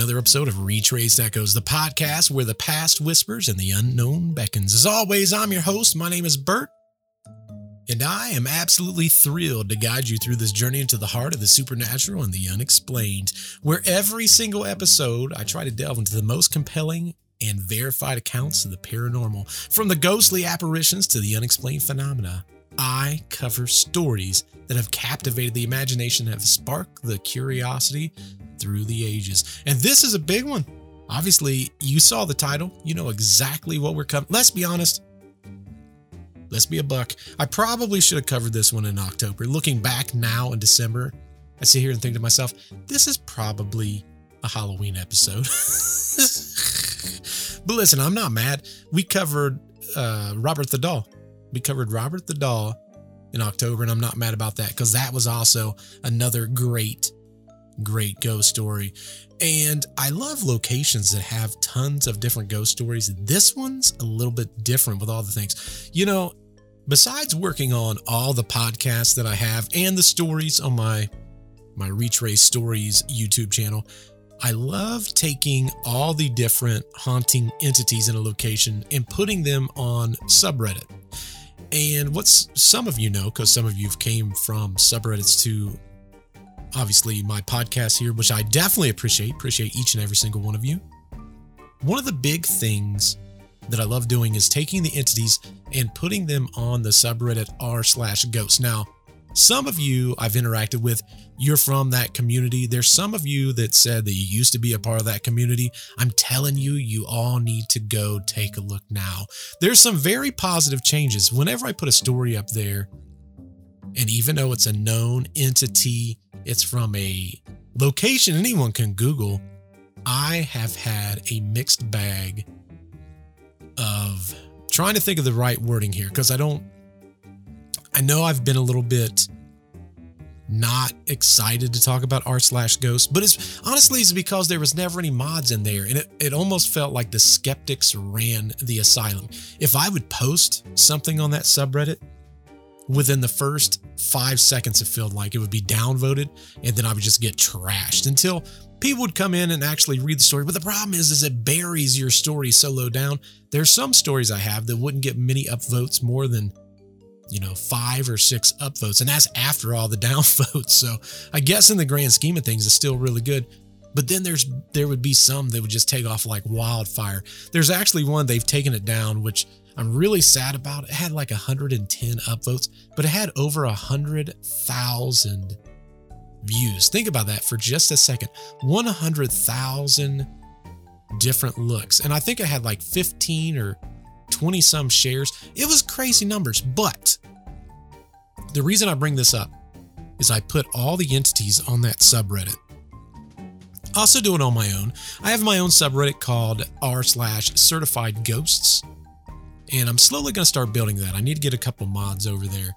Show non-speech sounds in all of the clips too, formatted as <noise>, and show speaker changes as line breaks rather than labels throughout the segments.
another episode of Retraced Echoes, the podcast where the past whispers and the unknown beckons. As always, I'm your host. My name is Bert, and I am absolutely thrilled to guide you through this journey into the heart of the supernatural and the unexplained, where every single episode I try to delve into the most compelling and verified accounts of the paranormal, from the ghostly apparitions to the unexplained phenomena. I cover stories that have captivated the imagination have sparked the curiosity through the ages. And this is a big one. Obviously, you saw the title, you know exactly what we're coming. Let's be honest. Let's be a buck. I probably should have covered this one in October. Looking back now in December, I sit here and think to myself, this is probably a Halloween episode. <laughs> but listen, I'm not mad. We covered uh, Robert the Doll. We covered Robert the Doll in October, and I'm not mad about that because that was also another great, great ghost story. And I love locations that have tons of different ghost stories. This one's a little bit different with all the things. You know, besides working on all the podcasts that I have and the stories on my my Retrace Stories YouTube channel, I love taking all the different haunting entities in a location and putting them on subreddit. And what's some of you know, because some of you've came from subreddits to obviously my podcast here, which I definitely appreciate, appreciate each and every single one of you. One of the big things that I love doing is taking the entities and putting them on the subreddit r slash ghost. Now, some of you I've interacted with, you're from that community. There's some of you that said that you used to be a part of that community. I'm telling you, you all need to go take a look now. There's some very positive changes. Whenever I put a story up there, and even though it's a known entity, it's from a location anyone can Google, I have had a mixed bag of trying to think of the right wording here because I don't I know I've been a little bit not excited to talk about r slash ghost, but it's honestly it's because there was never any mods in there, and it, it almost felt like the skeptics ran the asylum. If I would post something on that subreddit, within the first five seconds, it felt like it would be downvoted, and then I would just get trashed until people would come in and actually read the story. But the problem is, is it buries your story so low down. There's some stories I have that wouldn't get many upvotes more than you know, five or six upvotes. And that's after all the <laughs> downvotes. So I guess in the grand scheme of things, it's still really good. But then there's there would be some that would just take off like wildfire. There's actually one they've taken it down, which I'm really sad about. It had like 110 upvotes, but it had over a hundred thousand views. Think about that for just a second. 100,000 different looks. And I think I had like 15 or 20 some shares. It was crazy numbers, but the reason I bring this up is I put all the entities on that subreddit. Also do it on my own. I have my own subreddit called r slash certified ghosts. And I'm slowly going to start building that. I need to get a couple mods over there.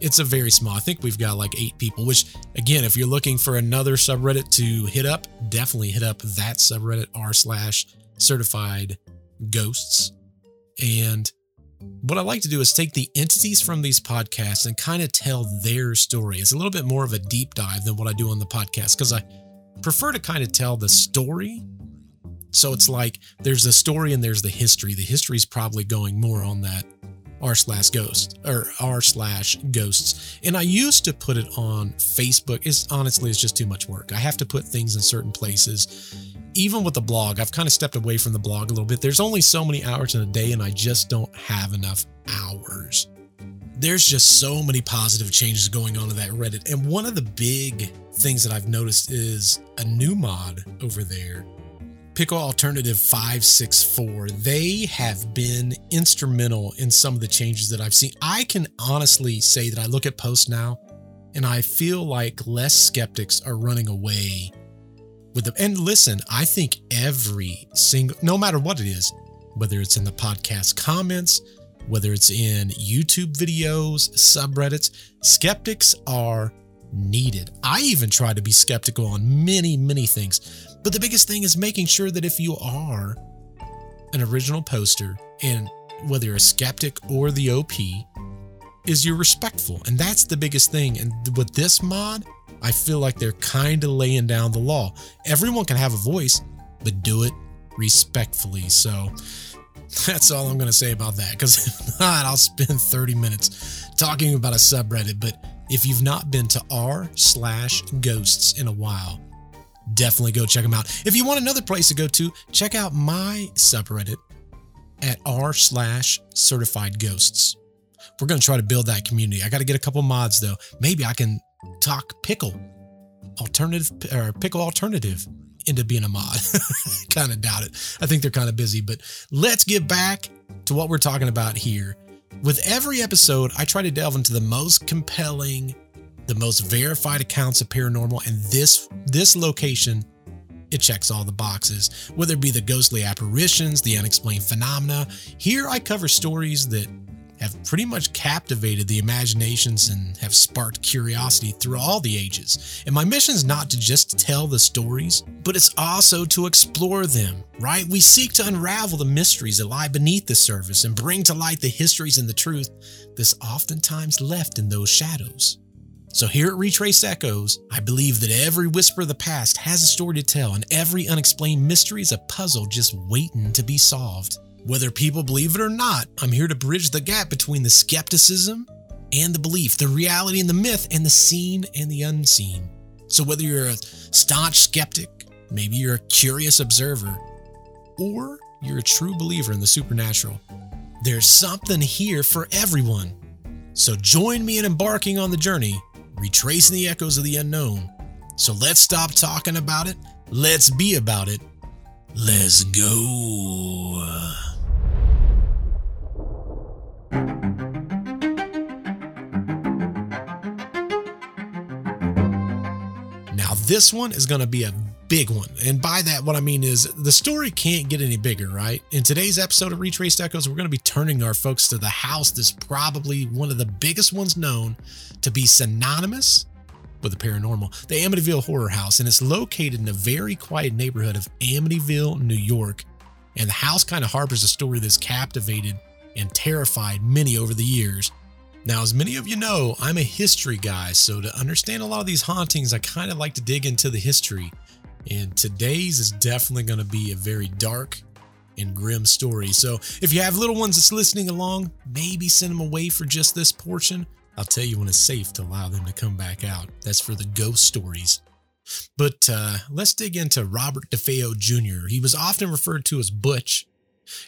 It's a very small. I think we've got like eight people, which again, if you're looking for another subreddit to hit up, definitely hit up that subreddit r slash certified ghosts. And what I like to do is take the entities from these podcasts and kind of tell their story. It's a little bit more of a deep dive than what I do on the podcast because I prefer to kind of tell the story. So it's like there's the story and there's the history. The history is probably going more on that r slash ghost or r slash ghosts and i used to put it on facebook it's honestly it's just too much work i have to put things in certain places even with the blog, I've kind of stepped away from the blog a little bit. There's only so many hours in a day, and I just don't have enough hours. There's just so many positive changes going on in that Reddit. And one of the big things that I've noticed is a new mod over there, Pickle Alternative 564. They have been instrumental in some of the changes that I've seen. I can honestly say that I look at posts now and I feel like less skeptics are running away with them. And listen, I think every single, no matter what it is, whether it's in the podcast comments, whether it's in YouTube videos, subreddits, skeptics are needed. I even try to be skeptical on many, many things. But the biggest thing is making sure that if you are an original poster, and whether you're a skeptic or the OP, is you're respectful. And that's the biggest thing. And with this mod, I feel like they're kind of laying down the law. Everyone can have a voice, but do it respectfully. So that's all I'm going to say about that. Because <laughs> if not, I'll spend 30 minutes talking about a subreddit. But if you've not been to r slash ghosts in a while, definitely go check them out. If you want another place to go to, check out my subreddit at r slash certified ghosts. We're going to try to build that community. I got to get a couple mods though. Maybe I can talk pickle alternative or pickle alternative into being a mod. <laughs> kind of doubt it. I think they're kind of busy, but let's get back to what we're talking about here. With every episode, I try to delve into the most compelling, the most verified accounts of paranormal, and this this location it checks all the boxes, whether it be the ghostly apparitions, the unexplained phenomena. Here I cover stories that have pretty much captivated the imaginations and have sparked curiosity through all the ages. And my mission is not to just tell the stories, but it's also to explore them, right? We seek to unravel the mysteries that lie beneath the surface and bring to light the histories and the truth that's oftentimes left in those shadows. So, here at Retraced Echoes, I believe that every whisper of the past has a story to tell, and every unexplained mystery is a puzzle just waiting to be solved. Whether people believe it or not, I'm here to bridge the gap between the skepticism and the belief, the reality and the myth, and the seen and the unseen. So, whether you're a staunch skeptic, maybe you're a curious observer, or you're a true believer in the supernatural, there's something here for everyone. So, join me in embarking on the journey, retracing the echoes of the unknown. So, let's stop talking about it, let's be about it. Let's go. This one is going to be a big one. And by that, what I mean is the story can't get any bigger, right? In today's episode of Retraced Echoes, we're going to be turning our folks to the house that's probably one of the biggest ones known to be synonymous with the paranormal, the Amityville Horror House. And it's located in a very quiet neighborhood of Amityville, New York. And the house kind of harbors a story that's captivated and terrified many over the years. Now, as many of you know, I'm a history guy, so to understand a lot of these hauntings, I kind of like to dig into the history. And today's is definitely going to be a very dark and grim story. So if you have little ones that's listening along, maybe send them away for just this portion. I'll tell you when it's safe to allow them to come back out. That's for the ghost stories. But uh, let's dig into Robert DeFeo Jr. He was often referred to as Butch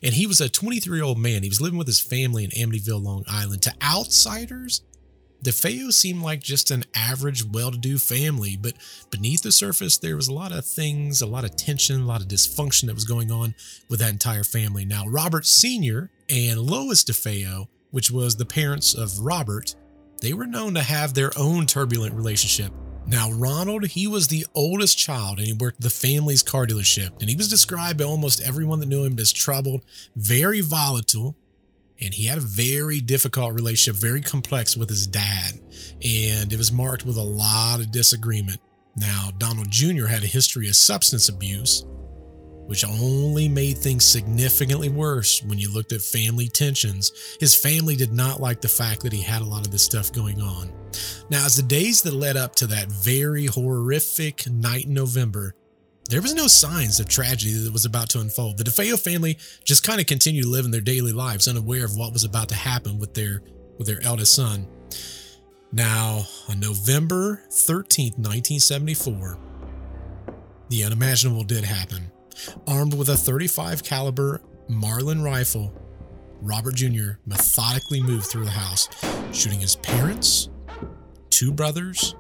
and he was a 23 year old man. He was living with his family in Amityville, Long Island. To outsiders, DeFeo seemed like just an average, well to do family, but beneath the surface, there was a lot of things, a lot of tension, a lot of dysfunction that was going on with that entire family. Now, Robert Sr. and Lois DeFeo, which was the parents of Robert, they were known to have their own turbulent relationship. Now, Ronald, he was the oldest child and he worked the family's car dealership. And he was described by almost everyone that knew him as troubled, very volatile, and he had a very difficult relationship, very complex with his dad. And it was marked with a lot of disagreement. Now, Donald Jr. had a history of substance abuse, which only made things significantly worse when you looked at family tensions. His family did not like the fact that he had a lot of this stuff going on. Now, as the days that led up to that very horrific night in November, there was no signs of tragedy that was about to unfold. The DeFeo family just kind of continued living their daily lives, unaware of what was about to happen with their with their eldest son. Now, on November 13th, 1974, the unimaginable did happen. Armed with a 35 caliber Marlin rifle, Robert Jr. methodically moved through the house, shooting his parents, two brothers,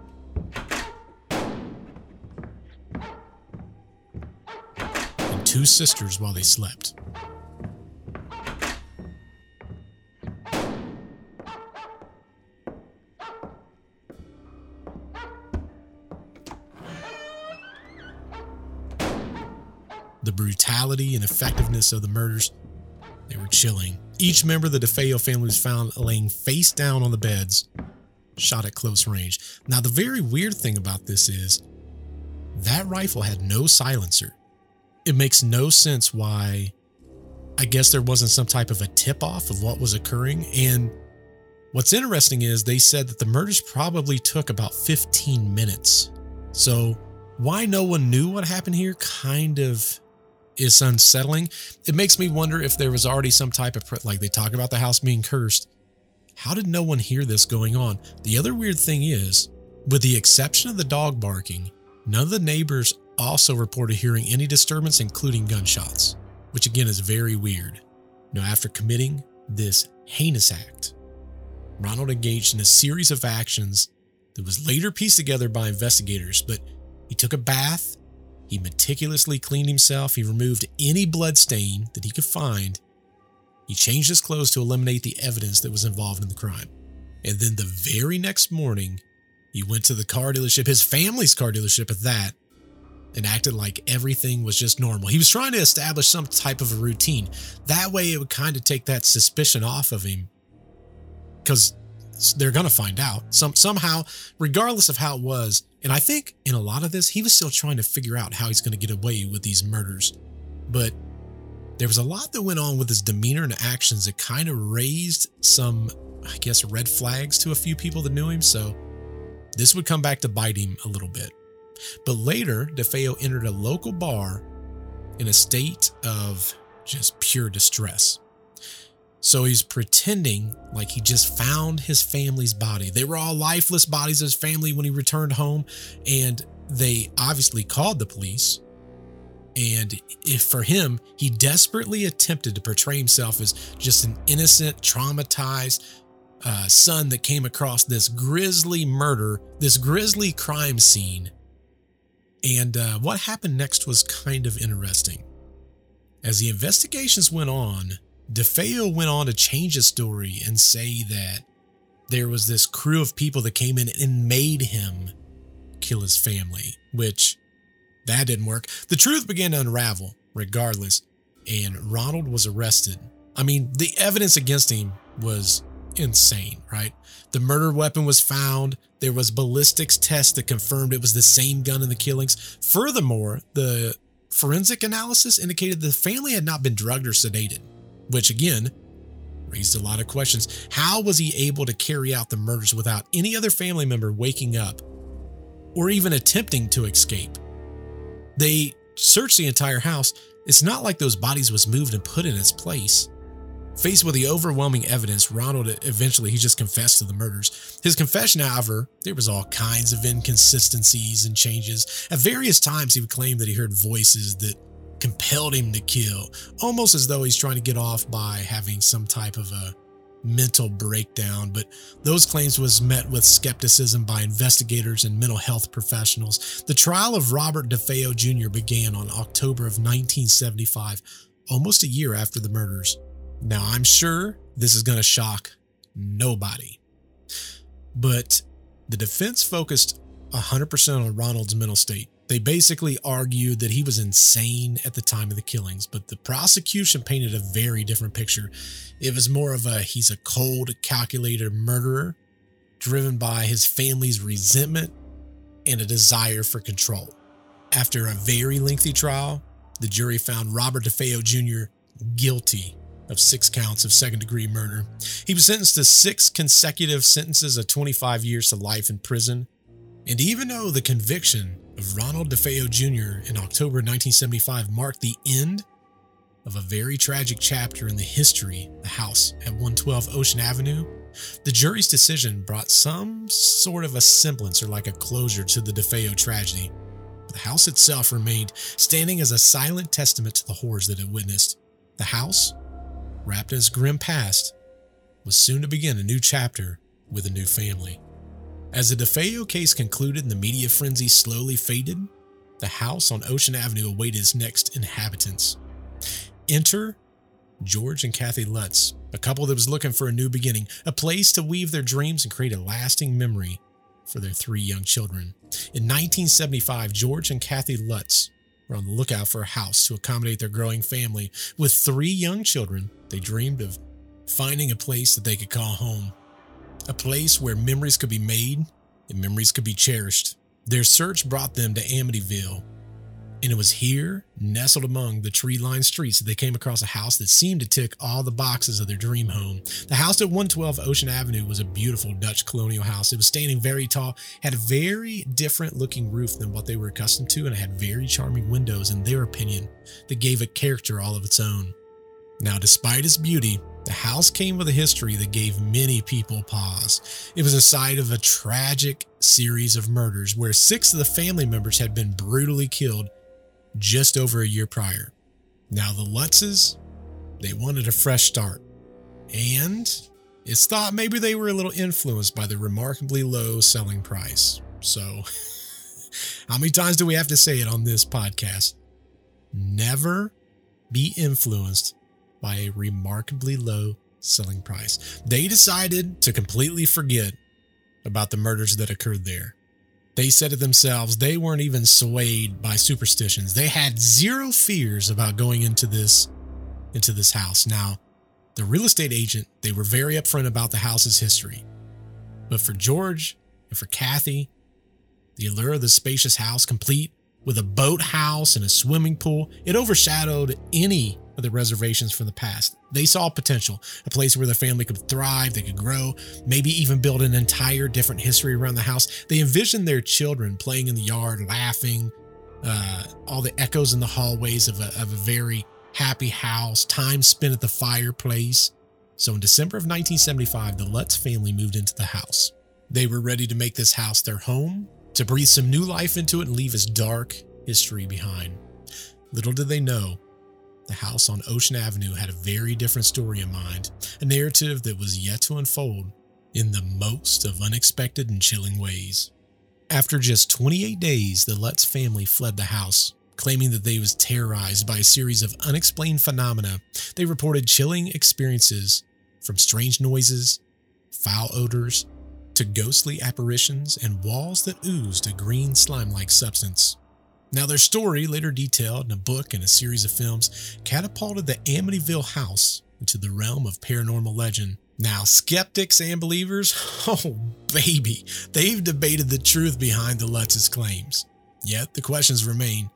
and two sisters while they slept. The brutality and effectiveness of the murders, they were chilling. Each member of the DeFeo family was found laying face down on the beds, shot at close range. Now, the very weird thing about this is that rifle had no silencer. It makes no sense why I guess there wasn't some type of a tip off of what was occurring. And What's interesting is they said that the murders probably took about 15 minutes. So, why no one knew what happened here kind of is unsettling. It makes me wonder if there was already some type of, like they talk about the house being cursed. How did no one hear this going on? The other weird thing is, with the exception of the dog barking, none of the neighbors also reported hearing any disturbance, including gunshots, which again is very weird. Now, after committing this heinous act, Ronald engaged in a series of actions that was later pieced together by investigators, but he took a bath, he meticulously cleaned himself, he removed any blood stain that he could find, he changed his clothes to eliminate the evidence that was involved in the crime. And then the very next morning, he went to the car dealership, his family's car dealership at that, and acted like everything was just normal. He was trying to establish some type of a routine. That way, it would kind of take that suspicion off of him because they're going to find out some somehow regardless of how it was. And i think in a lot of this he was still trying to figure out how he's going to get away with these murders. But there was a lot that went on with his demeanor and actions that kind of raised some i guess red flags to a few people that knew him. So this would come back to bite him a little bit. But later defeo entered a local bar in a state of just pure distress so he's pretending like he just found his family's body. They were all lifeless bodies of his family when he returned home, and they obviously called the police. And if for him, he desperately attempted to portray himself as just an innocent, traumatized uh, son that came across this grisly murder, this grisly crime scene. And uh, what happened next was kind of interesting. As the investigations went on, DeFeo went on to change his story and say that there was this crew of people that came in and made him kill his family, which that didn't work. The truth began to unravel regardless, and Ronald was arrested. I mean, the evidence against him was insane, right? The murder weapon was found. There was ballistics tests that confirmed it was the same gun in the killings. Furthermore, the forensic analysis indicated the family had not been drugged or sedated which again raised a lot of questions. How was he able to carry out the murders without any other family member waking up or even attempting to escape? They searched the entire house. It's not like those bodies was moved and put in its place. Faced with the overwhelming evidence, Ronald eventually he just confessed to the murders. His confession, however, there was all kinds of inconsistencies and changes. At various times, he would claim that he heard voices that compelled him to kill, almost as though he's trying to get off by having some type of a mental breakdown, but those claims was met with skepticism by investigators and mental health professionals. The trial of Robert DeFeo Jr. began on October of 1975, almost a year after the murders. Now, I'm sure this is going to shock nobody, but the defense focused 100% on Ronald's mental state. They basically argued that he was insane at the time of the killings, but the prosecution painted a very different picture. It was more of a he's a cold, calculated murderer driven by his family's resentment and a desire for control. After a very lengthy trial, the jury found Robert DeFeo Jr. guilty of six counts of second degree murder. He was sentenced to six consecutive sentences of 25 years to life in prison. And even though the conviction of Ronald DeFeo Jr. in October 1975 marked the end of a very tragic chapter in the history of the house at 112 Ocean Avenue. The jury's decision brought some sort of a semblance or like a closure to the DeFeo tragedy. The house itself remained standing as a silent testament to the horrors that it witnessed. The house, wrapped in its grim past, was soon to begin a new chapter with a new family. As the DeFeo case concluded and the media frenzy slowly faded, the house on Ocean Avenue awaited its next inhabitants. Enter George and Kathy Lutz, a couple that was looking for a new beginning, a place to weave their dreams and create a lasting memory for their three young children. In 1975, George and Kathy Lutz were on the lookout for a house to accommodate their growing family. With three young children, they dreamed of finding a place that they could call home a place where memories could be made and memories could be cherished. Their search brought them to Amityville, And it was here, nestled among the tree lined streets, that they came across a house that seemed to tick all the boxes of their dream home. The house at 112 Ocean Avenue was a beautiful Dutch colonial house. It was standing very tall, had a very different looking roof than what they were accustomed to, and it had very charming windows, in their opinion, that gave it character all of its own. Now, despite its beauty, the house came with a history that gave many people pause. It was a site of a tragic series of murders where six of the family members had been brutally killed just over a year prior. Now, the Lutzes, they wanted a fresh start. And it's thought maybe they were a little influenced by the remarkably low selling price. So, <laughs> how many times do we have to say it on this podcast? Never be influenced by a remarkably low selling price. They decided to completely forget about the murders that occurred there. They said to themselves they weren't even swayed by superstitions. They had zero fears about going into this into this house. Now, the real estate agent, they were very upfront about the house's history. But for George and for Kathy, the allure of the spacious house, complete with a boathouse and a swimming pool, it overshadowed any of the reservations from the past. They saw potential, a place where the family could thrive, they could grow, maybe even build an entire different history around the house. They envisioned their children playing in the yard, laughing, uh, all the echoes in the hallways of a, of a very happy house, time spent at the fireplace. So in December of 1975, the Lutz family moved into the house. They were ready to make this house their home, to breathe some new life into it and leave its dark history behind. Little did they know the house on Ocean Avenue had a very different story in mind, a narrative that was yet to unfold in the most of unexpected and chilling ways. After just 28 days, the Lutz family fled the house, claiming that they was terrorized by a series of unexplained phenomena. They reported chilling experiences from strange noises, foul odors, to ghostly apparitions and walls that oozed a green slime-like substance. Now, their story, later detailed in a book and a series of films, catapulted the Amityville house into the realm of paranormal legend. Now, skeptics and believers, <laughs> oh baby, they've debated the truth behind the Lutz's claims. Yet the questions remain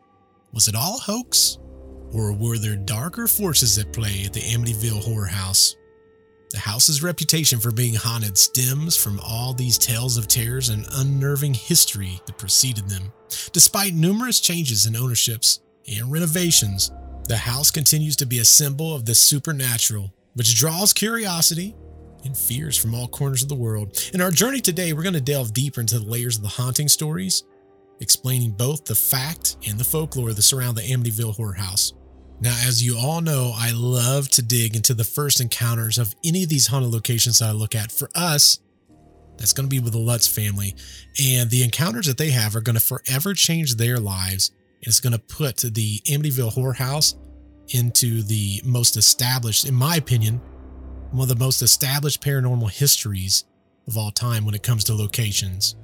was it all hoax? Or were there darker forces at play at the Amityville horror house? The house's reputation for being haunted stems from all these tales of terrors and unnerving history that preceded them. Despite numerous changes in ownerships and renovations, the house continues to be a symbol of the supernatural, which draws curiosity and fears from all corners of the world. In our journey today, we're going to delve deeper into the layers of the haunting stories, explaining both the fact and the folklore that surround the Amityville Horror House. Now, as you all know, I love to dig into the first encounters of any of these haunted locations that I look at. For us, that's going to be with the Lutz family. And the encounters that they have are going to forever change their lives. And it's going to put the Amityville Horror House into the most established, in my opinion, one of the most established paranormal histories of all time when it comes to locations.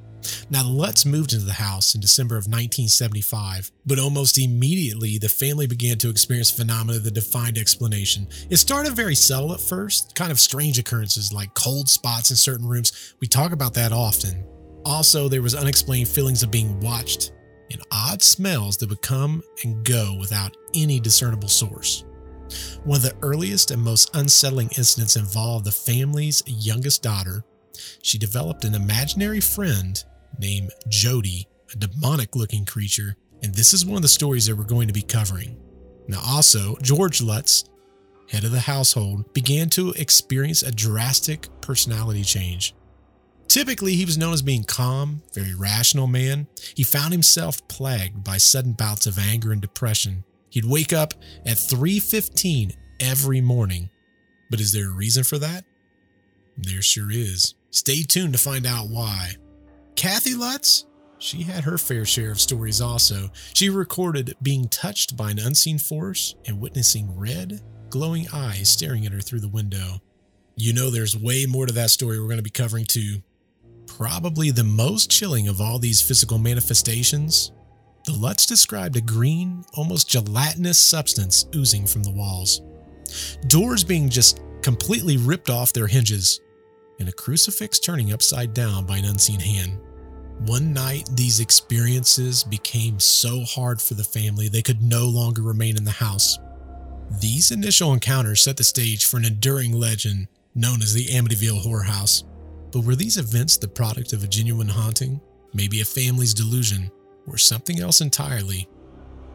Now, the Lutz moved into the house in December of 1975, but almost immediately the family began to experience phenomena that defied explanation. It started very subtle at first, kind of strange occurrences like cold spots in certain rooms. We talk about that often. Also, there was unexplained feelings of being watched and odd smells that would come and go without any discernible source. One of the earliest and most unsettling incidents involved the family's youngest daughter. She developed an imaginary friend named Jody, a demonic looking creature, and this is one of the stories that we're going to be covering. Now, also, George Lutz, head of the household, began to experience a drastic personality change. Typically, he was known as being calm, very rational man. He found himself plagued by sudden bouts of anger and depression. He'd wake up at 3:15 every morning. But is there a reason for that? There sure is. Stay tuned to find out why. Kathy Lutz, she had her fair share of stories also. She recorded being touched by an unseen force and witnessing red, glowing eyes staring at her through the window. You know, there's way more to that story we're going to be covering too. Probably the most chilling of all these physical manifestations, the Lutz described a green, almost gelatinous substance oozing from the walls. Doors being just completely ripped off their hinges, and a crucifix turning upside down by an unseen hand. One night, these experiences became so hard for the family they could no longer remain in the house. These initial encounters set the stage for an enduring legend known as the Amityville Horror House. But were these events the product of a genuine haunting, maybe a family's delusion, or something else entirely?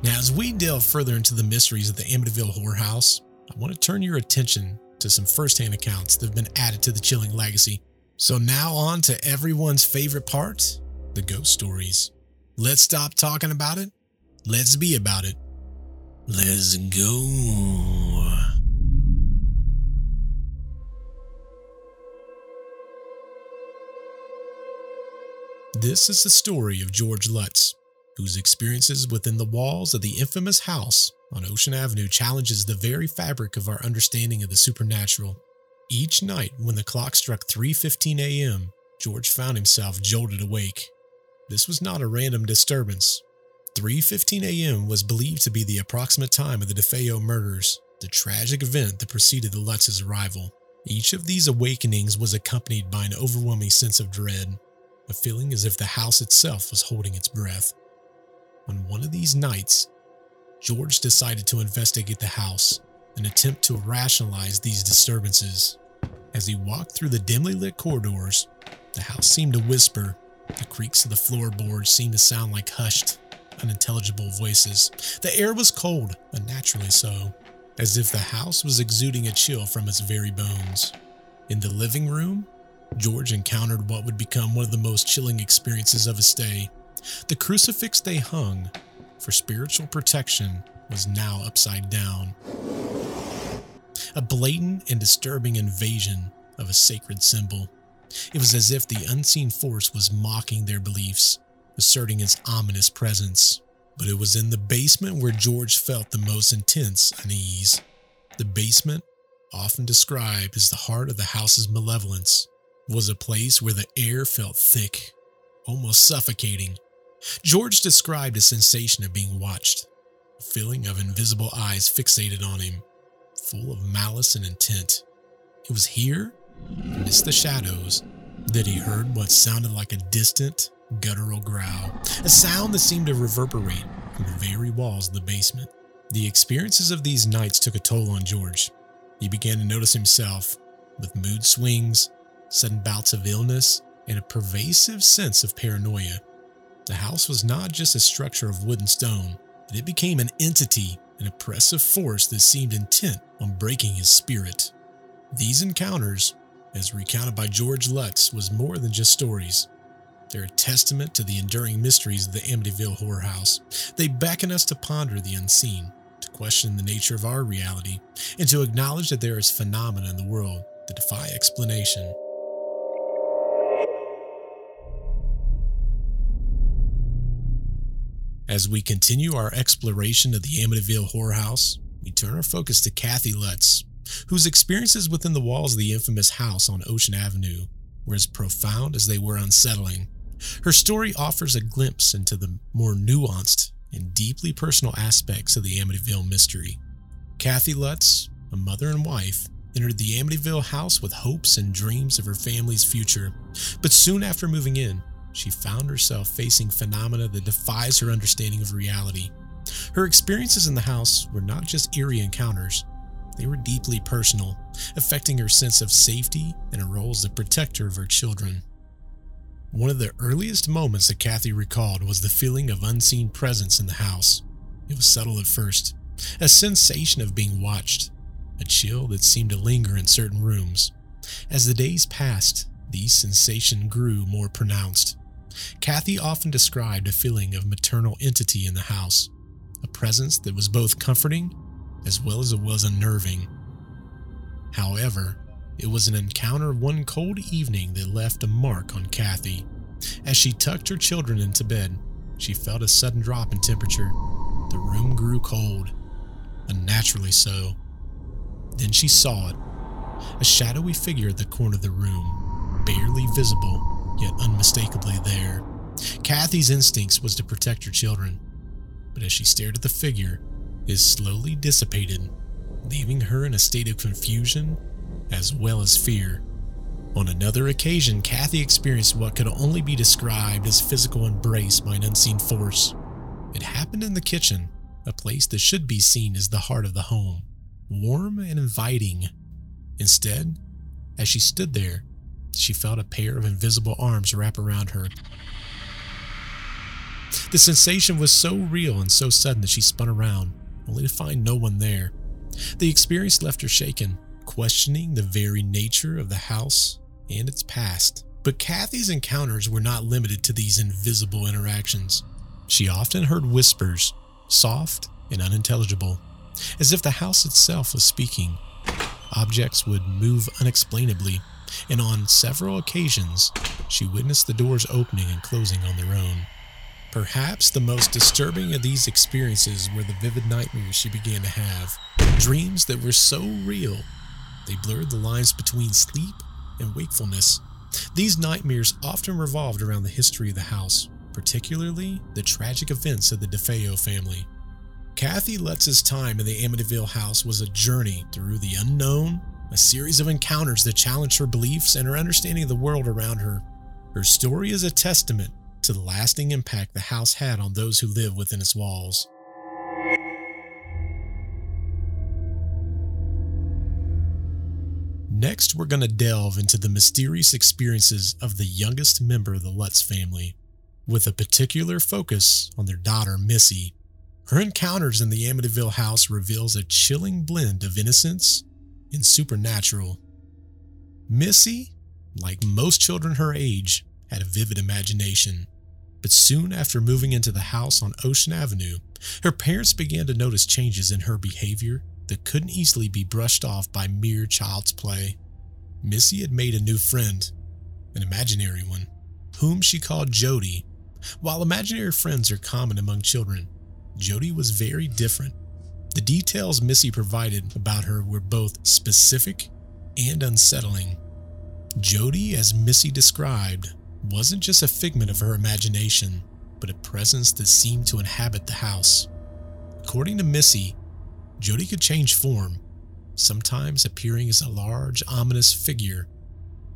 Now, as we delve further into the mysteries of the Amityville Horror House, I want to turn your attention to some firsthand accounts that have been added to the chilling legacy. So, now on to everyone's favorite part the ghost stories. Let's stop talking about it. Let's be about it. Let's go. This is the story of George Lutz, whose experiences within the walls of the infamous house on Ocean Avenue challenges the very fabric of our understanding of the supernatural. Each night when the clock struck 3:15 a.m., George found himself jolted awake. This was not a random disturbance. 3:15 a.m. was believed to be the approximate time of the DeFeo murders, the tragic event that preceded the Lutz's arrival. Each of these awakenings was accompanied by an overwhelming sense of dread, a feeling as if the house itself was holding its breath. On one of these nights, George decided to investigate the house and attempt to rationalize these disturbances. As he walked through the dimly lit corridors, the house seemed to whisper. The creaks of the floorboards seemed to sound like hushed, unintelligible voices. The air was cold, unnaturally so, as if the house was exuding a chill from its very bones. In the living room, George encountered what would become one of the most chilling experiences of his stay. The crucifix they hung for spiritual protection was now upside down. A blatant and disturbing invasion of a sacred symbol. It was as if the unseen force was mocking their beliefs, asserting its ominous presence. But it was in the basement where George felt the most intense unease. The basement, often described as the heart of the house's malevolence, was a place where the air felt thick, almost suffocating. George described a sensation of being watched, a feeling of invisible eyes fixated on him, full of malice and intent. It was here, amidst the shadows, that he heard what sounded like a distant, guttural growl, a sound that seemed to reverberate from the very walls of the basement. The experiences of these nights took a toll on George. He began to notice himself with mood swings, sudden bouts of illness, and a pervasive sense of paranoia. The house was not just a structure of wood and stone, but it became an entity, an oppressive force that seemed intent on breaking his spirit. These encounters, as recounted by George Lutz, was more than just stories. They're a testament to the enduring mysteries of the Amityville Horror House. They beckon us to ponder the unseen, to question the nature of our reality, and to acknowledge that there is phenomena in the world that defy explanation. As we continue our exploration of the Amityville Horror House, we turn our focus to Kathy Lutz, whose experiences within the walls of the infamous house on Ocean Avenue were as profound as they were unsettling. Her story offers a glimpse into the more nuanced and deeply personal aspects of the Amityville mystery. Kathy Lutz, a mother and wife, entered the Amityville house with hopes and dreams of her family's future, but soon after moving in, she found herself facing phenomena that defies her understanding of reality. Her experiences in the house were not just eerie encounters, they were deeply personal, affecting her sense of safety and her role as the protector of her children. One of the earliest moments that Kathy recalled was the feeling of unseen presence in the house. It was subtle at first, a sensation of being watched, a chill that seemed to linger in certain rooms. As the days passed, these sensations grew more pronounced. Kathy often described a feeling of maternal entity in the house, a presence that was both comforting as well as it was unnerving. However, it was an encounter one cold evening that left a mark on Kathy. As she tucked her children into bed, she felt a sudden drop in temperature. The room grew cold, unnaturally so. Then she saw it a shadowy figure at the corner of the room, barely visible yet unmistakably there. Kathy's instincts was to protect her children, but as she stared at the figure, it slowly dissipated, leaving her in a state of confusion as well as fear. On another occasion, Kathy experienced what could only be described as physical embrace by an unseen force. It happened in the kitchen, a place that should be seen as the heart of the home, warm and inviting. Instead, as she stood there, she felt a pair of invisible arms wrap around her. The sensation was so real and so sudden that she spun around, only to find no one there. The experience left her shaken, questioning the very nature of the house and its past. But Kathy's encounters were not limited to these invisible interactions. She often heard whispers, soft and unintelligible, as if the house itself was speaking. Objects would move unexplainably, and on several occasions, she witnessed the doors opening and closing on their own. Perhaps the most disturbing of these experiences were the vivid nightmares she began to have. Dreams that were so real, they blurred the lines between sleep and wakefulness. These nightmares often revolved around the history of the house, particularly the tragic events of the DeFeo family. Kathy Lutz's time in the Amityville house was a journey through the unknown, a series of encounters that challenged her beliefs and her understanding of the world around her. Her story is a testament to the lasting impact the house had on those who live within its walls. Next, we're going to delve into the mysterious experiences of the youngest member of the Lutz family, with a particular focus on their daughter, Missy. Her encounters in the Amityville house reveals a chilling blend of innocence and supernatural. Missy, like most children her age, had a vivid imagination. But soon after moving into the house on Ocean Avenue, her parents began to notice changes in her behavior that couldn't easily be brushed off by mere child's play. Missy had made a new friend, an imaginary one, whom she called Jody. While imaginary friends are common among children, Jody was very different. The details Missy provided about her were both specific and unsettling. Jody, as Missy described, wasn't just a figment of her imagination, but a presence that seemed to inhabit the house. According to Missy, Jody could change form, sometimes appearing as a large, ominous figure,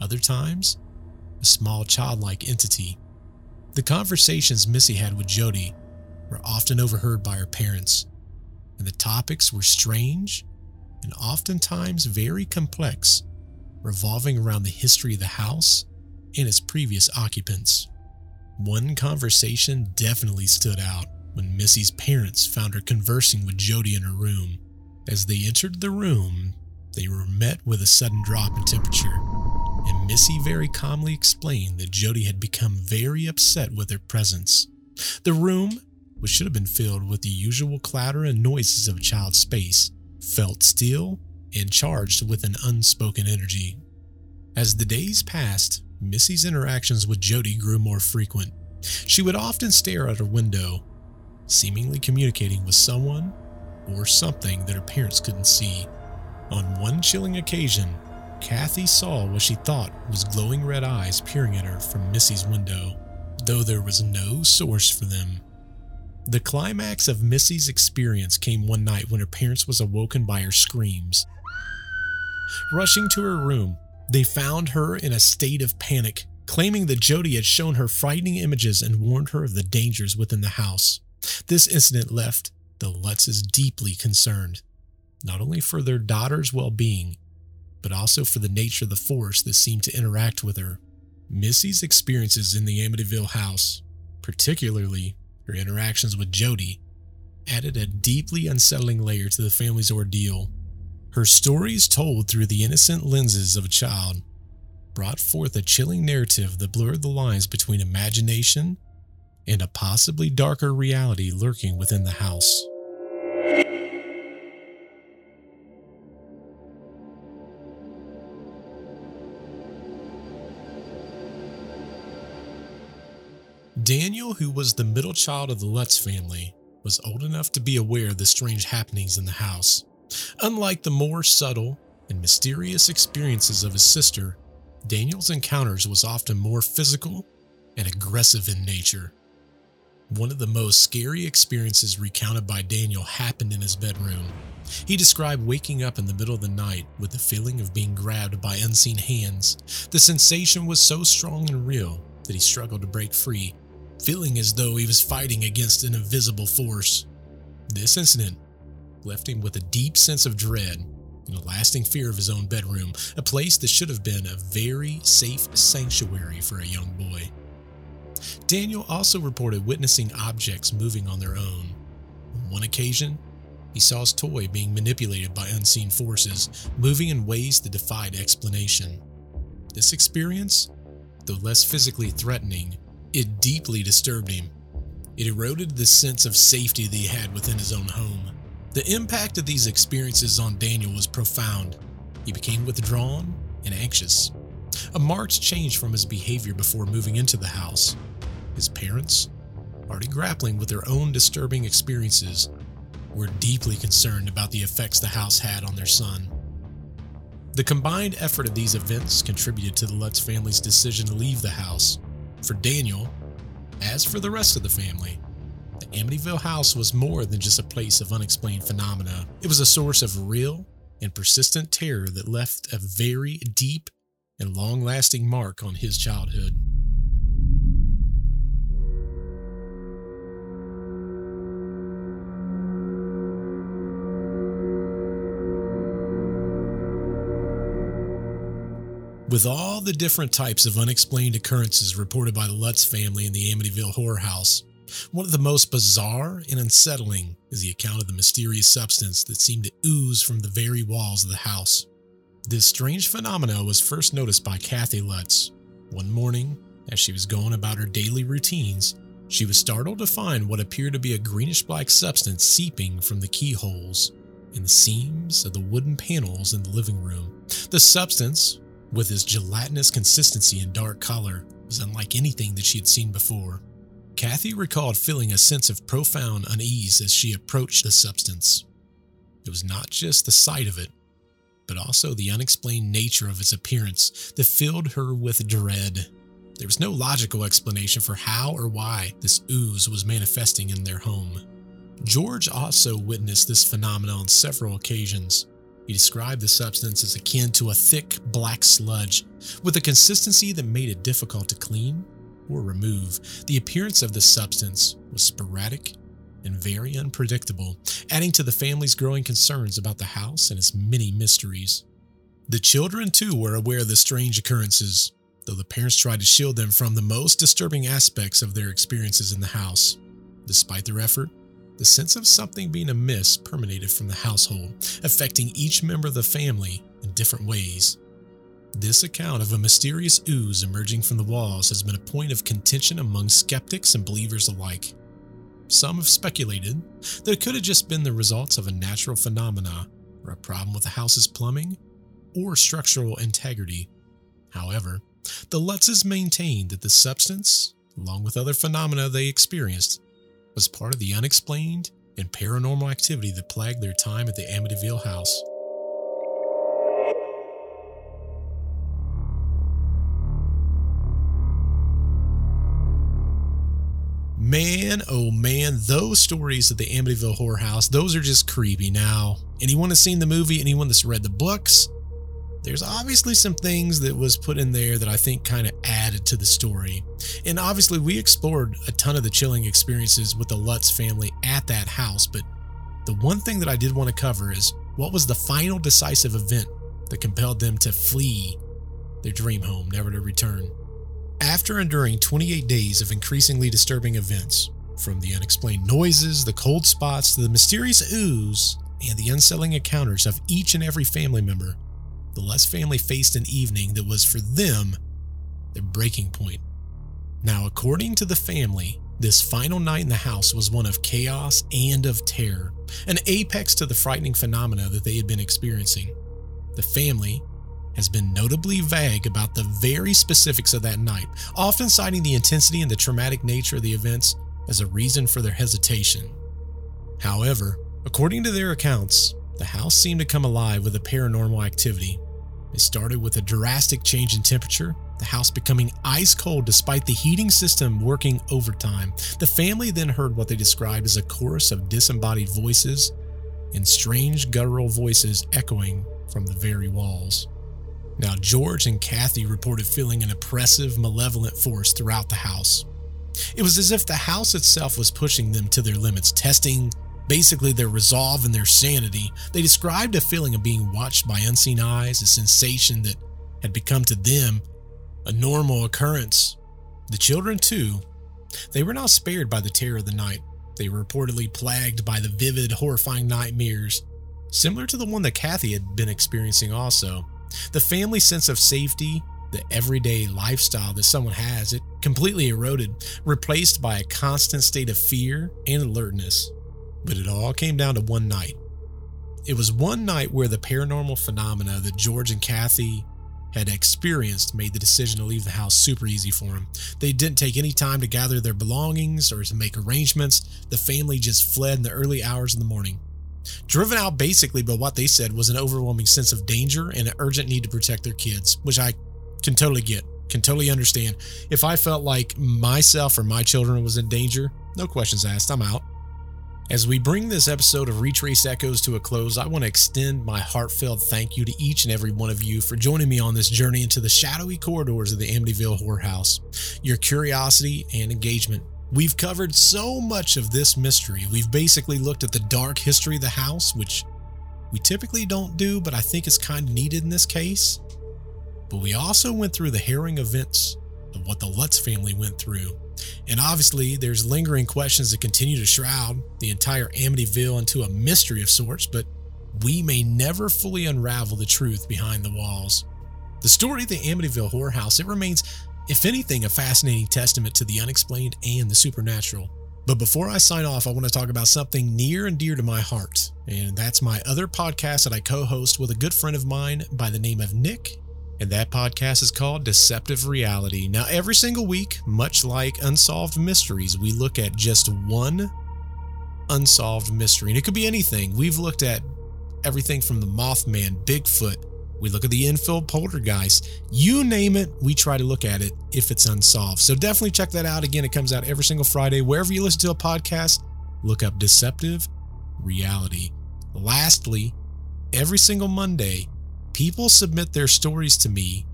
other times, a small childlike entity. The conversations Missy had with Jody were often overheard by her parents, and the topics were strange and oftentimes very complex, revolving around the history of the house and its previous occupants. One conversation definitely stood out when Missy's parents found her conversing with Jody in her room. As they entered the room, they were met with a sudden drop in temperature, and Missy very calmly explained that Jody had become very upset with her presence. The room, which should have been filled with the usual clatter and noises of a child's space, felt still and charged with an unspoken energy. As the days passed, Missy's interactions with Jody grew more frequent. She would often stare out her window, seemingly communicating with someone or something that her parents couldn't see. On one chilling occasion, Kathy saw what she thought was glowing red eyes peering at her from Missy's window, though there was no source for them. The climax of Missy's experience came one night when her parents was awoken by her screams. Rushing to her room, they found her in a state of panic, claiming that Jody had shown her frightening images and warned her of the dangers within the house. This incident left the Lutzes deeply concerned, not only for their daughter's well being, but also for the nature of the force that seemed to interact with her. Missy's experiences in the Amityville house, particularly her interactions with Jody, added a deeply unsettling layer to the family's ordeal. Her stories told through the innocent lenses of a child brought forth a chilling narrative that blurred the lines between imagination and a possibly darker reality lurking within the house. Daniel, who was the middle child of the Lutz family, was old enough to be aware of the strange happenings in the house. Unlike the more subtle and mysterious experiences of his sister, Daniel's encounters was often more physical and aggressive in nature. One of the most scary experiences recounted by Daniel happened in his bedroom. He described waking up in the middle of the night with the feeling of being grabbed by unseen hands. The sensation was so strong and real that he struggled to break free, feeling as though he was fighting against an invisible force. This incident left him with a deep sense of dread and a lasting fear of his own bedroom, a place that should have been a very safe sanctuary for a young boy. Daniel also reported witnessing objects moving on their own. On one occasion, he saw his toy being manipulated by unseen forces, moving in ways that defied explanation. This experience, though less physically threatening, it deeply disturbed him. It eroded the sense of safety that he had within his own home. The impact of these experiences on Daniel was profound. He became withdrawn and anxious. A marked change from his behavior before moving into the house. His parents, already grappling with their own disturbing experiences, were deeply concerned about the effects the house had on their son. The combined effort of these events contributed to the Lutz family's decision to leave the house. For Daniel, as for the rest of the family, the Amityville house was more than just a place of unexplained phenomena. It was a source of real and persistent terror that left a very deep and long lasting mark on his childhood. With all the different types of unexplained occurrences reported by the Lutz family in the Amityville horror house, one of the most bizarre and unsettling is the account of the mysterious substance that seemed to ooze from the very walls of the house. This strange phenomenon was first noticed by Kathy Lutz. One morning, as she was going about her daily routines, she was startled to find what appeared to be a greenish black substance seeping from the keyholes in the seams of the wooden panels in the living room. The substance with its gelatinous consistency and dark color was unlike anything that she had seen before. Kathy recalled feeling a sense of profound unease as she approached the substance. It was not just the sight of it, but also the unexplained nature of its appearance that filled her with dread. There was no logical explanation for how or why this ooze was manifesting in their home. George also witnessed this phenomenon on several occasions. Described the substance as akin to a thick black sludge with a consistency that made it difficult to clean or remove. The appearance of the substance was sporadic and very unpredictable, adding to the family's growing concerns about the house and its many mysteries. The children, too, were aware of the strange occurrences, though the parents tried to shield them from the most disturbing aspects of their experiences in the house. Despite their effort, the sense of something being amiss permeated from the household, affecting each member of the family in different ways. This account of a mysterious ooze emerging from the walls has been a point of contention among skeptics and believers alike. Some have speculated that it could have just been the results of a natural phenomena or a problem with the house's plumbing or structural integrity. However, the Lutzes maintained that the substance, along with other phenomena they experienced, was part of the unexplained and paranormal activity that plagued their time at the Amityville house. Man, oh man, those stories at the Amityville Horror House, those are just creepy. Now, anyone that's seen the movie, anyone that's read the books, there's obviously some things that was put in there that I think kind of added to the story. And obviously, we explored a ton of the chilling experiences with the Lutz family at that house. But the one thing that I did want to cover is what was the final decisive event that compelled them to flee their dream home, never to return. After enduring 28 days of increasingly disturbing events, from the unexplained noises, the cold spots, to the mysterious ooze, and the unsettling encounters of each and every family member, the Lutz family faced an evening that was for them their breaking point. Now, according to the family, this final night in the house was one of chaos and of terror, an apex to the frightening phenomena that they had been experiencing. The family has been notably vague about the very specifics of that night, often citing the intensity and the traumatic nature of the events as a reason for their hesitation. However, according to their accounts, the house seemed to come alive with a paranormal activity. It started with a drastic change in temperature the house becoming ice cold despite the heating system working overtime. The family then heard what they described as a chorus of disembodied voices and strange guttural voices echoing from the very walls. Now, George and Kathy reported feeling an oppressive, malevolent force throughout the house. It was as if the house itself was pushing them to their limits, testing basically their resolve and their sanity. They described a feeling of being watched by unseen eyes, a sensation that had become to them a normal occurrence. The children, too, they were not spared by the terror of the night. They were reportedly plagued by the vivid, horrifying nightmares, similar to the one that Kathy had been experiencing also. The family sense of safety, the everyday lifestyle that someone has, it completely eroded, replaced by a constant state of fear and alertness. But it all came down to one night. It was one night where the paranormal phenomena that George and Kathy had experienced made the decision to leave the house super easy for them. They didn't take any time to gather their belongings or to make arrangements. The family just fled in the early hours of the morning. Driven out basically by what they said was an overwhelming sense of danger and an urgent need to protect their kids, which I can totally get, can totally understand. If I felt like myself or my children was in danger, no questions asked, I'm out. As we bring this episode of Retraced Echoes to a close, I want to extend my heartfelt thank you to each and every one of you for joining me on this journey into the shadowy corridors of the Amityville Horror House. Your curiosity and engagement. We've covered so much of this mystery. We've basically looked at the dark history of the house, which we typically don't do, but I think is kind of needed in this case. But we also went through the harrowing events of what the Lutz family went through and obviously, there's lingering questions that continue to shroud the entire Amityville into a mystery of sorts, but we may never fully unravel the truth behind the walls. The story of the Amityville Horror House, it remains, if anything, a fascinating testament to the unexplained and the supernatural. But before I sign off, I want to talk about something near and dear to my heart, and that's my other podcast that I co host with a good friend of mine by the name of Nick and that podcast is called Deceptive Reality. Now, every single week, much like Unsolved Mysteries, we look at just one unsolved mystery. And it could be anything. We've looked at everything from the Mothman, Bigfoot, we look at the Enfield poltergeist. You name it, we try to look at it if it's unsolved. So definitely check that out. Again, it comes out every single Friday. Wherever you listen to a podcast, look up Deceptive Reality. Lastly, every single Monday, people submit their stories to me,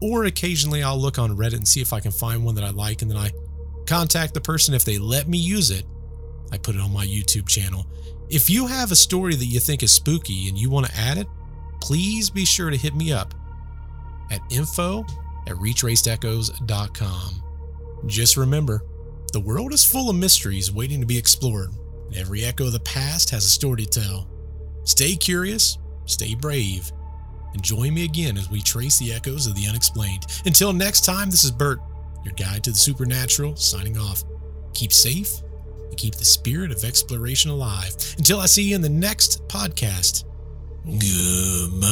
or occasionally I'll look on Reddit and see if I can find one that I like, and then I contact the person. If they let me use it, I put it on my YouTube channel. If you have a story that you think is spooky and you want to add it, please be sure to hit me up at info at retracedechoes.com. Just remember, the world is full of mysteries waiting to be explored, and every echo of the past has a story to tell. Stay curious, stay brave, and join me again as we trace the echoes of the unexplained. Until next time, this is Bert, your guide to the supernatural, signing off. Keep safe and keep the spirit of exploration alive. Until I see you in the next podcast. Goodbye.